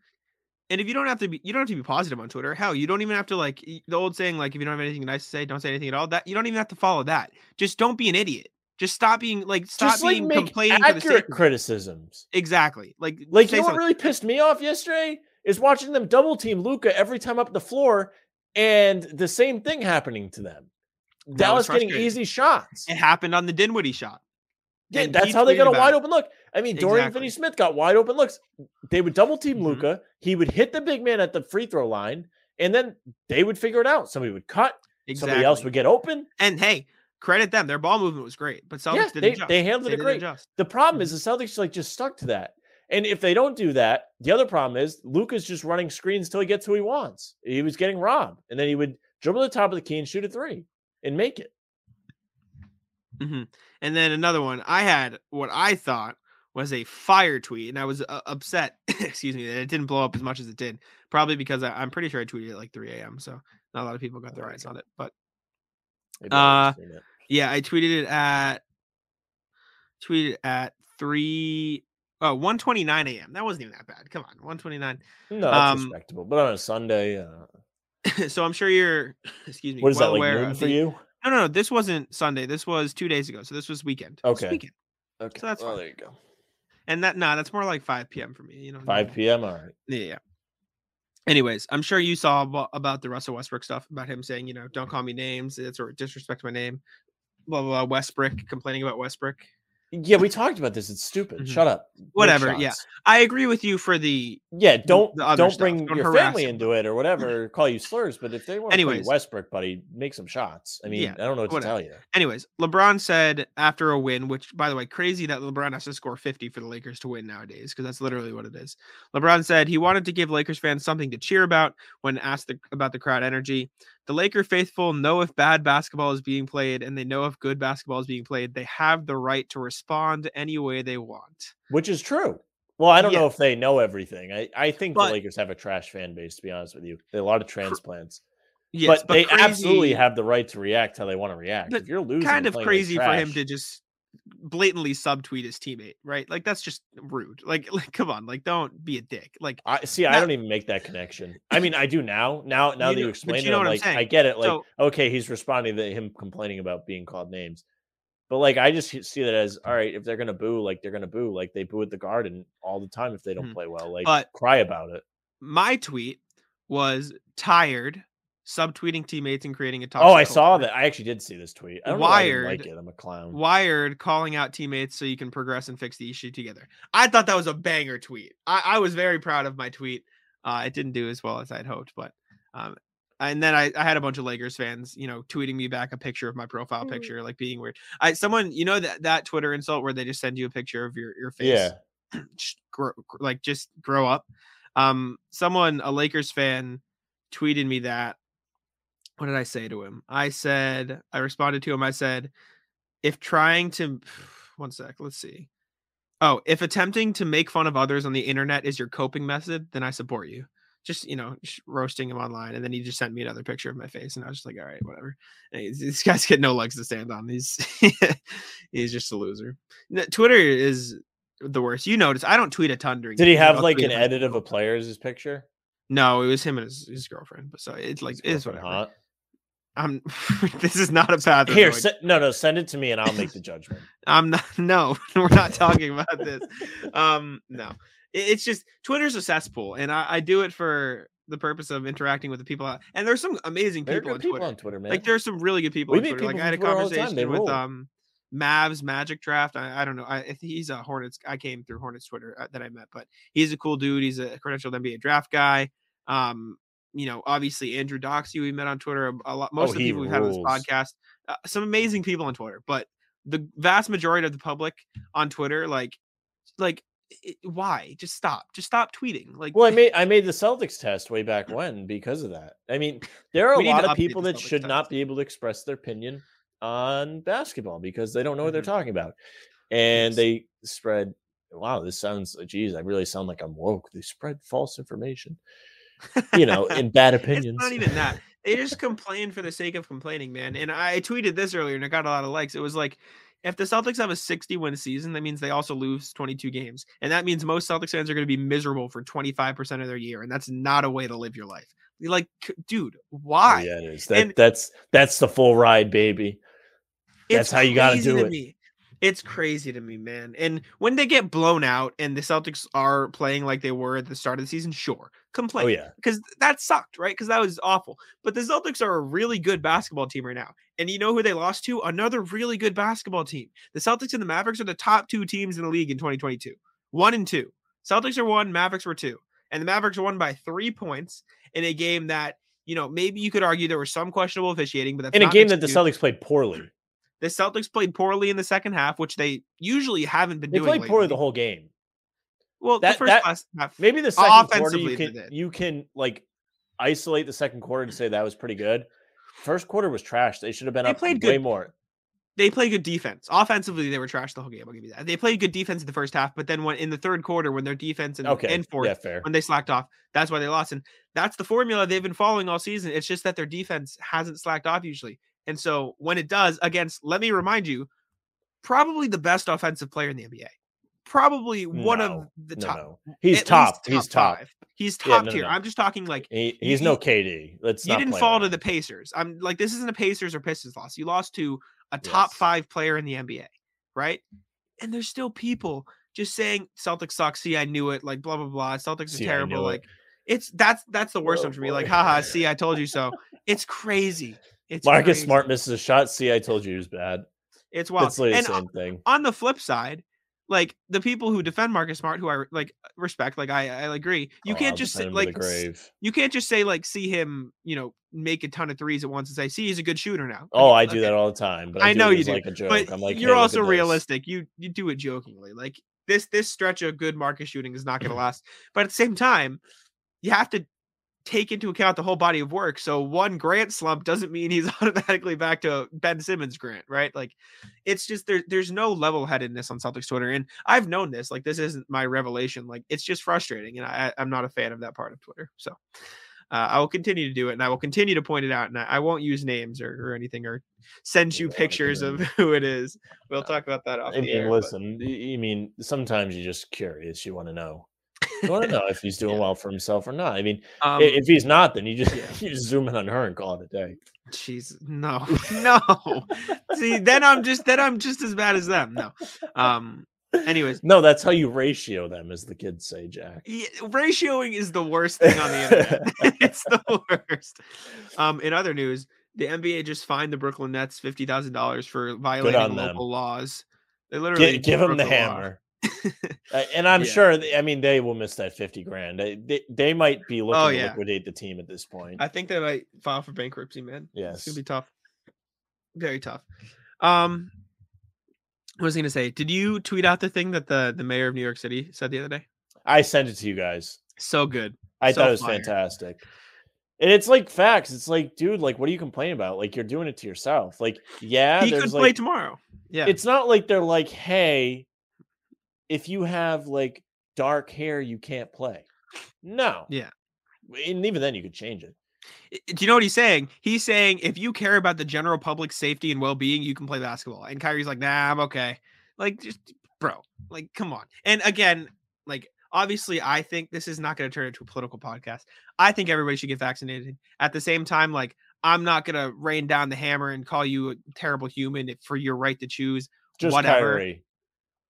and if you don't have to be you don't have to be positive on Twitter. Hell, you don't even have to like the old saying like if you don't have anything nice to say, don't say anything at all. That you don't even have to follow that. Just don't be an idiot. Just stop being like stop just like being make complaining for the sake accurate criticisms. Exactly. Like Like you know what really pissed me off yesterday is watching them double team Luka every time up the floor, and the same thing happening to them. That Dallas getting easy shots. it happened on the Dinwiddie shot. Yeah, And that's how they got a wide it. open look. I mean, Dorian Exactly. Finney Smith got wide open looks. They would double team Mhm. Luka. He would hit the big man at the free throw line, and then they would figure it out. Somebody would cut. Exactly. Somebody else would get open. And hey, credit them. Their ball movement was great, but Celtics Yeah, didn't they, adjust. they handled it great. adjust. The problem is the Celtics like just stuck to that. And if they don't do that, the other problem is Luka's just running screens till he gets who he wants. He was getting robbed, and then he would dribble the top of the key and shoot a three and make it. hmm And then another one, I had what I thought was a fire tweet, and I was uh, upset. excuse me, that it didn't blow up as much as it did. Probably because I, I'm pretty sure I tweeted at like 3 a.m. So not a lot of people got their eyes on it. But Uh, yeah, I tweeted it at tweeted at three oh 129 a.m. That wasn't even that bad. Come on, 129. no, that's um, respectable. But on a Sunday, uh, so I'm sure you're excuse me. what is well that like noon for the- you? No, no, no. This wasn't Sunday. This was two days ago. So this was weekend. This was Okay. weekend. Okay, So that's well, fine. there you go. And that nah, that's more like 5 p.m. for me. You know, 5 p.m. All right. Yeah, yeah. Anyways, I'm sure you saw about the Russell Westbrook stuff about him saying, you know, don't call me names. It's or disrespect my name. Blah blah. blah. Westbrook complaining about Westbrook. Yeah, we talked about this. It's stupid. Mhm. Shut up. Whatever, yeah. I agree with you for the Yeah, don't the don't bring Don't your family him. into it or whatever. call you slurs, but if they want to. Westbrook, buddy, make some shots. I mean, Yeah, I don't know what whatever. to tell you. Anyways, LeBron said after a win, which by the way, crazy that LeBron has to score 50 for the Lakers to win nowadays, because that's literally what it is. LeBron said he wanted to give Lakers fans something to cheer about when asked the, about the crowd energy. The Laker faithful know if bad basketball is being played and they know if good basketball is being played. They have the right to respond any way they want. Which is true. Well, I don't know if they know everything. I, I think But- the Lakers have a trash fan base, to be honest with you. They have a lot of transplants. Yes, but, they absolutely have the right to react how they want to react. But if you're losing, kind of like crazy for him to just blatantly subtweet his teammate, right? Like that's just rude. Like, like come on, like don't be a dick. Like I see. I don't even make that connection. I mean, I do now. Now, now You that you explain you it, I'm I'm I get it. Like, So- okay, he's responding to him complaining about being called names. But like, I just see that as all right. If they're gonna boo, like they're gonna boo, like they boo at the Garden all the time if they don't Mhm. play well. Like, But- cry about it. my tweet was tired subtweeting teammates and creating a toxic Oh, I saw that. I actually did see this tweet. I don't know why I didn't like Wired- it. I'm a clown. Wired calling out teammates so you can progress and fix the issue together. I thought that was a banger tweet. I, I was very proud of my tweet. Uh, it didn't do as well as I'd hoped, but um, and then I, I had a bunch of Lakers fans, you know, tweeting me back a picture of my profile Mm. picture, like being weird. I someone, you know, that that Twitter insult where they just send you a picture of your your face. Yeah. grow, like just grow up. Um, someone, a Lakers fan, tweeted me that. What did I say to him? I said, I responded to him. I said, if trying to, one sec, let's see. Oh, if attempting to make fun of others on the internet is your coping method, then I support you. Just you know, just roasting him online, and then he just sent me another picture of my face, and I was just like, all right, whatever. These guys get no legs to stand on. He's he's just a loser. Twitter is the worst. You notice I don't tweet a ton during. Did he have like an edit of a player as his picture? No, it was him and his, his girlfriend. But so it's like it's whatever. hot? I'm. this is not a path. Here, se- no, no, send it to me and I'll make the judgment. I'm not. No, we're not talking about this. Um, no, It- it's just Twitter's a cesspool, and I, I do it for the purpose of interacting with the people. out- And there's some amazing There people on people Twitter. on Twitter, man. Like there's some really good people We on Twitter. Like people I had a from Twitter all the time, conversation with um Mavs Magic Draft. I, I don't know. I, I he's a Hornets. I came through Hornets Twitter uh, that I met, but he's a cool dude. He's a credentialed NBA draft guy. Um, you know, obviously Andrew Doxey we met on Twitter. A, a lot. Most Oh, of the he people we've had on this podcast. Uh, some amazing people on Twitter, but the vast majority of the public on Twitter, like, like, it, why? Just stop. Just stop tweeting. Like, Well, I made I made the Celtics test way back when because of that. I mean, there are a lot of people that should not be able to express their opinion on basketball because they don't know what they're Mhm. talking about, and Yes. they spread. Wow, this sounds. Geez, I really sound like I'm woke. They spread false information, you know, in bad opinions. It's not even that. They just complain for the sake of complaining, man. And I tweeted this earlier and it got a lot of likes. It was like, if the Celtics have a 60 win season, that means they also lose 22 games. And that means most Celtics fans are going to be miserable for 25% of their year. And that's not a way to live your life. You're like, dude, why? yeah, it is. That, And- that's that's the full ride, baby. That's how you gotta do it. Me. It's crazy to me, man. And when they get blown out and the Celtics are playing like they were at the start of the season, sure, oh, complain Oh yeah, because that sucked, right? Because that was awful. But the Celtics are a really good basketball team right now. And you know who they lost to? Another really good basketball team. The Celtics and the Mavericks are the top two teams in the league in 2022. One and two. Celtics are one, Mavericks were two. And the Mavericks won by three points in a game that, you know, maybe you could argue there was some questionable officiating, but that's in a game that the. Celtics played poorly. The Celtics played poorly in the second half, which they usually haven't been They doing. They played poorly the whole game. well, that- the first that- half. Maybe the second quarter you can you can like isolate the second quarter and say that was pretty good. First quarter was trash. They should have been They up played way good. more. they played good defense. Offensively, they were trash the whole game. I'll give you that. They played good defense in the first half, but then when in the third quarter, when their defense and, Okay, and fourth, yeah, when they slacked off, that's why they lost. And that's the formula they've been following all season. It's just that their defense hasn't slacked off usually. And so when it does, against, let me remind you, probably the best offensive player in the NBA. Probably one of the top. no. He's at top. He's top. five. He's top no, no, tier. no. I'm just talking like He, he's no KD. Let's you didn't fall to the Pacers. I'm like this isn't a Pacers or Pistons loss. You lost to a top Yes. five player in the NBA, right? And there's still people just saying Celtics suck. See, I knew it. Like blah blah blah. Celtics See, are terrible. knew it. Like it's that's that's the worst Oh, one for me. Like haha. See, I told you so. It's crazy. It's Marcus crazy. Smart misses a shot. See, I told you he was bad. It's wild. It's like the and same thing. on the flip side, like the people who defend Marcus Smart, who I like uh, respect, like I I agree. You Oh, can't I'll just say like grave. you can't just say like see him, you know, make a ton of threes at once and say, see, he's a good shooter now. Oh, I do okay, that all the time. But I, I know you do, like a joke. But I'm like, you're "Hey, also at this." realistic. You you do it jokingly. Like this this stretch of good Marcus shooting is not going to last. But at the same time, you have to take into account the whole body of work. So one Grant slump doesn't mean he's automatically back to Ben Simmons Grant, right? Like it's just there there's no level headedness on Celtics Twitter. And I've known this. Like this isn't my revelation. Like it's just frustrating. And I, I'm not a fan of that part of Twitter. So uh, I will continue to do it, and I will continue to point it out. And I, I won't use names or, or anything, or send you pictures of who it is. We'll talk about that off I the mean, air. listen. You mean sometimes you're just curious. You want to know. You want to know if he's doing Yeah. well for himself or not. I mean, um, if he's not, then you just yeah. you just zoom in on her and call it a day. Jeez, no, no. See, then I'm just then I'm just as bad as them. No. Um. Anyways, No, that's how you ratio them, as the kids say, Jack. yeah, ratioing is the worst thing on the internet. it's the worst. Um. In other news, the NBA just fined the Brooklyn Nets fifty thousand dollars for violating on them. local laws. They literally Gi- give him broke the hammer. Uh, and I'm Yeah. sure. th- I mean, they will miss that fifty grand. They they, they might be looking Oh, to liquidate the team at this point. I think they might file for bankruptcy, man. It's Yes. gonna be tough. Very tough. Um I was I gonna say, did you tweet out the thing that the the mayor of New York City said the other day? I sent it to you guys. So good. I So thought it was fire. fantastic. And it's like facts. It's like, dude, like, what are you complaining about? Like, you're doing it to yourself. Like, yeah, he could play like, tomorrow. Yeah. it's not like they're like, hey, if you have like dark hair, you can't play. No. Yeah. And even then, you could change it. Do you know what he's saying? He's saying if you care about the general public safety and well being, you can play basketball. And Kyrie's like, nah, I'm okay. Like, just bro, like, come on. And again, like, obviously, I think this is not going to turn into a political podcast. I think everybody should get vaccinated. At the same time, like, I'm not going to rain down the hammer and call you a terrible human for your right to choose. Just Whatever. Kyrie.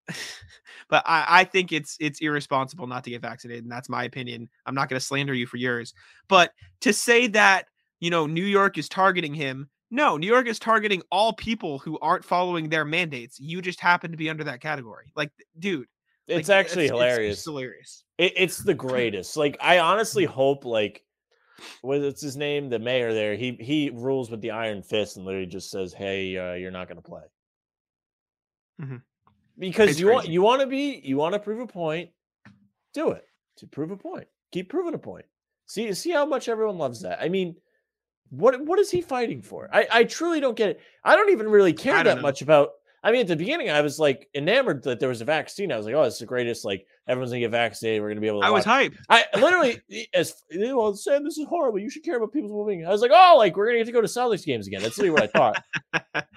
but I, I think it's it's irresponsible not to get vaccinated, and that's my opinion. I'm not going to slander you for yours, but to say that you know New York is targeting him, no, New York is targeting all people who aren't following their mandates. You just happen to be under that category, like, dude. like, It's actually it's- hilarious. It's, hilarious. It, it's the greatest. Like I honestly hope like what's his name? The mayor there. He he rules with the iron fist and literally just says, "Hey, uh, you're not going to play." Mhm. Because It's you want you want to be you want to prove a point. Do it to prove a point. Keep proving a point. See see how much everyone loves that. I mean, what what is he fighting for? I I truly don't get it. I don't even really care that know. much about. I mean, at the beginning, I was like enamored that there was a vaccine. I was like, "Oh, it's the greatest! Like everyone's gonna get vaccinated. We're gonna be able to." I was hype. I literally, as well, Sam, this is horrible. You should care about people's well-being. I was like, oh, like we're gonna get to go to Celtics games again. That's literally what I thought.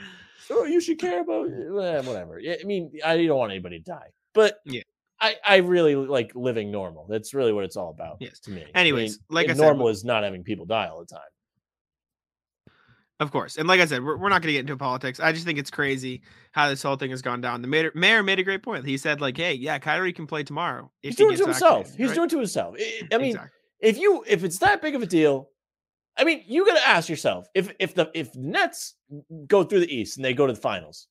oh, you should care about eh, whatever. Yeah, I mean, I don't want anybody to die, but Yeah. I, I really like living normal. That's really what it's all about. Yes. to me. Anyways, like I and said, normal is not having people die all the time. Of course. And like I said, we're, we're not going to get into politics. I just think it's crazy how this whole thing has gone down. The mayor, mayor made a great point. He said, like, hey, yeah, Kyrie can play tomorrow. If He's he doing it to himself. He's right? doing it to himself. I- I mean, Exactly. if you if it's that big of a deal, I mean, you got to ask yourself if if the if Nets go through the East and they go to the finals,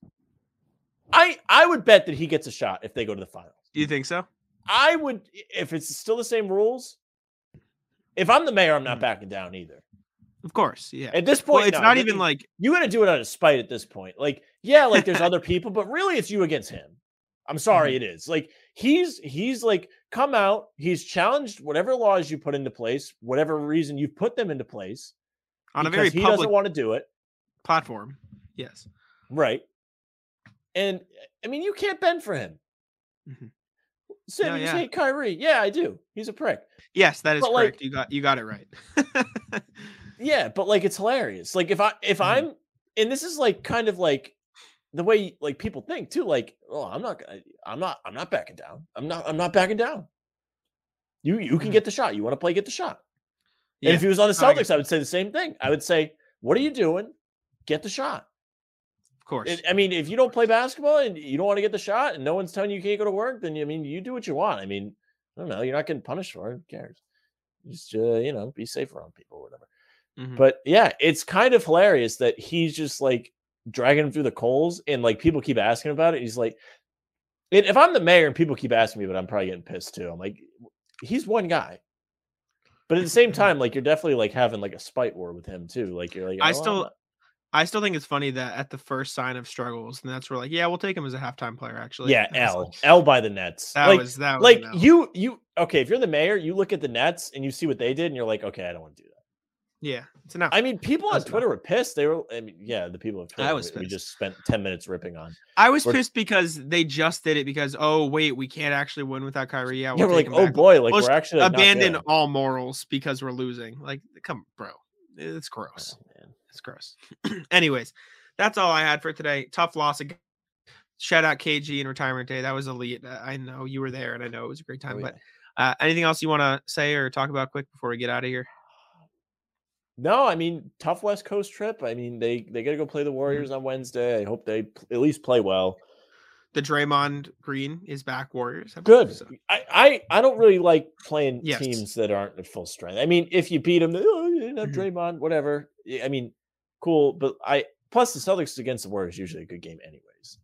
I I would bet that he gets a shot if they go to the finals. Do you think so? I would if it's still the same rules. If I'm the mayor, I'm not Mhm. backing down either. Of course. Yeah. At this Well, point, it's no, not even like, you got to do it out of spite at this point. Like, yeah, like there's other people, but really it's you against him. I'm sorry, Mm-hmm. it is. Like he's he's like come out, he's challenged whatever laws you put into place, whatever reason you've put them into place. on a because very he doesn't want to do it. platform. Yes. Right. And I mean, you can't bend for him. Mhm. Sid, No, you yeah. say Kyrie. Yeah, I do. He's a prick. Yes, that is But, like- correct. you got you got it right. Yeah, but like it's hilarious. Like if I if Mhm. I'm and this is like kind of like the way like people think too. Like, oh, I'm not I'm not I'm not backing down. I'm not I'm not backing down. You you can Mhm. get the shot. You want to play, get the shot. yeah. And if he was on the No, I Celtics, I would say the same thing. I would say, what are you doing? Get the shot. of course. It- I mean, if you don't play basketball and you don't want to get the shot and no one's telling you you can't go to work, then I mean, you do what you want. I mean, I don't know. You're not getting punished for it. Who cares? Just, uh, you know, be safe around people or whatever. Mhm. But yeah, it's kind of hilarious that he's just like dragging him through the coals and like people keep asking about it. He's like, and if I'm the mayor and people keep asking me, but I'm probably getting pissed too. I'm like, he's one guy. But at the same mm-hmm. time, like you're definitely like having like a spite war with him too. Like you're like, I "Oh, I'm still- I still think it's funny that at the first sign of struggles, and that's where like, yeah, we'll take him as a halftime player. Actually, yeah, L like, L by the Nets. That like was that was like you you okay if you're the mayor you look at the nets and you see what they did and you're like okay i don't want to do that Yeah, it's enough. i mean people on That's enough. twitter were pissed they were i mean yeah the people of twitter I was pissed. we just spent 10 minutes ripping on I was We're- pissed because they just did it because oh wait, we can't actually win without Kyrie. Yeah, yeah we'll we're like oh back. boy like Let's we're actually like, abandon all morals because we're losing. Like, come, bro, it's gross. Oh, man. It's gross. Anyways, that's all I had for today. Tough loss. ag- Shout out KG and retirement day. That was elite. Uh, I know you were there, and I know it was a great time. Oh, but uh, anything else you want to say or talk about quick before we get out of here? No i mean tough west coast trip i mean they they got to go play Mm-hmm. the warriors on wednesday i hope they at least play well The Draymond Green is back. Warriors. I good so- I, I i don't really like playing Yes. teams that aren't at full strength i mean if you beat them oh, you didn't have Mhm. draymond whatever I- mean cool but i plus the celtics against the warriors usually a good game anyways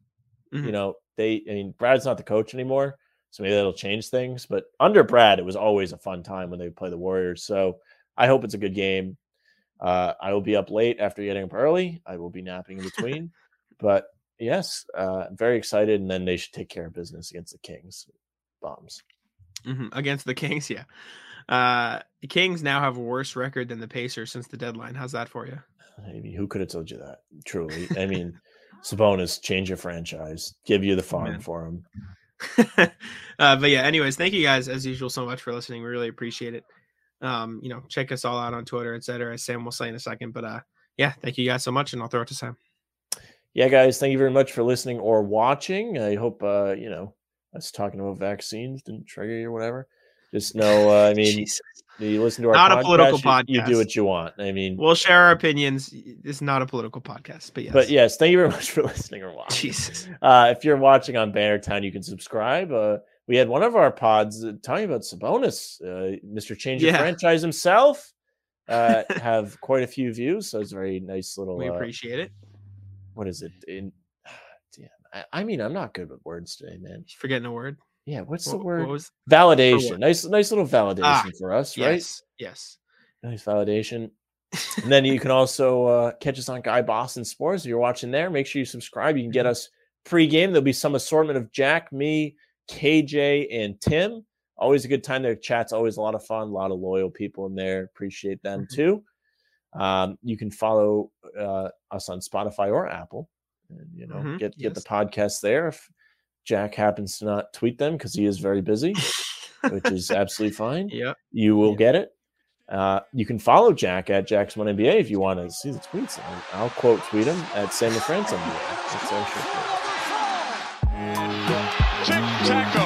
Mhm. you know they i mean brad's not the coach anymore so maybe that'll change things but under brad it was always a fun time when they play the warriors so i hope it's a good game uh, i will be up late after getting up early i will be napping in between but yes, uh, very excited, and then they should take care of business against the Kings. Bombs. Mhm, Against the Kings, yeah. Uh, the Kings now have a worse record than the Pacers since the deadline. How's that for you? I mean, who could have told you that? Truly, I mean, Sabonis change your franchise, give you the farm for him. uh, but yeah, anyways, thank you guys as usual so much for listening. We really appreciate it. Um, you know, check us all out on Twitter, etc. As Sam will say in a second. But uh, yeah, thank you guys so much, and I'll throw it to Sam. Yeah, guys, thank you very much for listening or watching. I hope uh, you know us talking about vaccines didn't trigger you or whatever. Just know, uh, I mean, you listen to our Not a podcast, political you- You, do what you want. I mean, We'll share our opinions. It's not a political podcast, but yes. but yes, thank you very much for listening or watching. Jesus. Uh, if you're watching on Bannertown, you can subscribe. Uh, we had one of our pods uh, talking about Sabonis, uh, Mr. Change Yeah. Franchise himself. Uh, have quite a few views, so it's a very nice little. We uh, appreciate it. what is it? In damn, I, I mean, I'm not good with words today, man. Forgetting a word. Yeah, what's What- the what word? was- Validation. Nice, nice little validation Ah, for us, right? Yes. Yes. Nice validation. and then you can also uh, catch us on Guy Boston Sports. If you're watching there, make sure you subscribe. You can Mm-hmm. get us pre-game. There'll be some assortment of Jack, me, KJ, and Tim. Always a good time there. Chat's always a lot of fun. A lot of loyal people in there. Appreciate them Mhm. too. Um, you can follow uh, us on Spotify or Apple, and you know Mhm, get get the podcast there. If Jack happens to not tweet them because he is very busy, which is absolutely fine Yep. you will Yeah. get it. Uh, you can follow Jack at Jack Simone NBA if you want to see the tweets. I'll, I'll quote tweet him at Sam LaFrance NBA. That's actually Check Taco.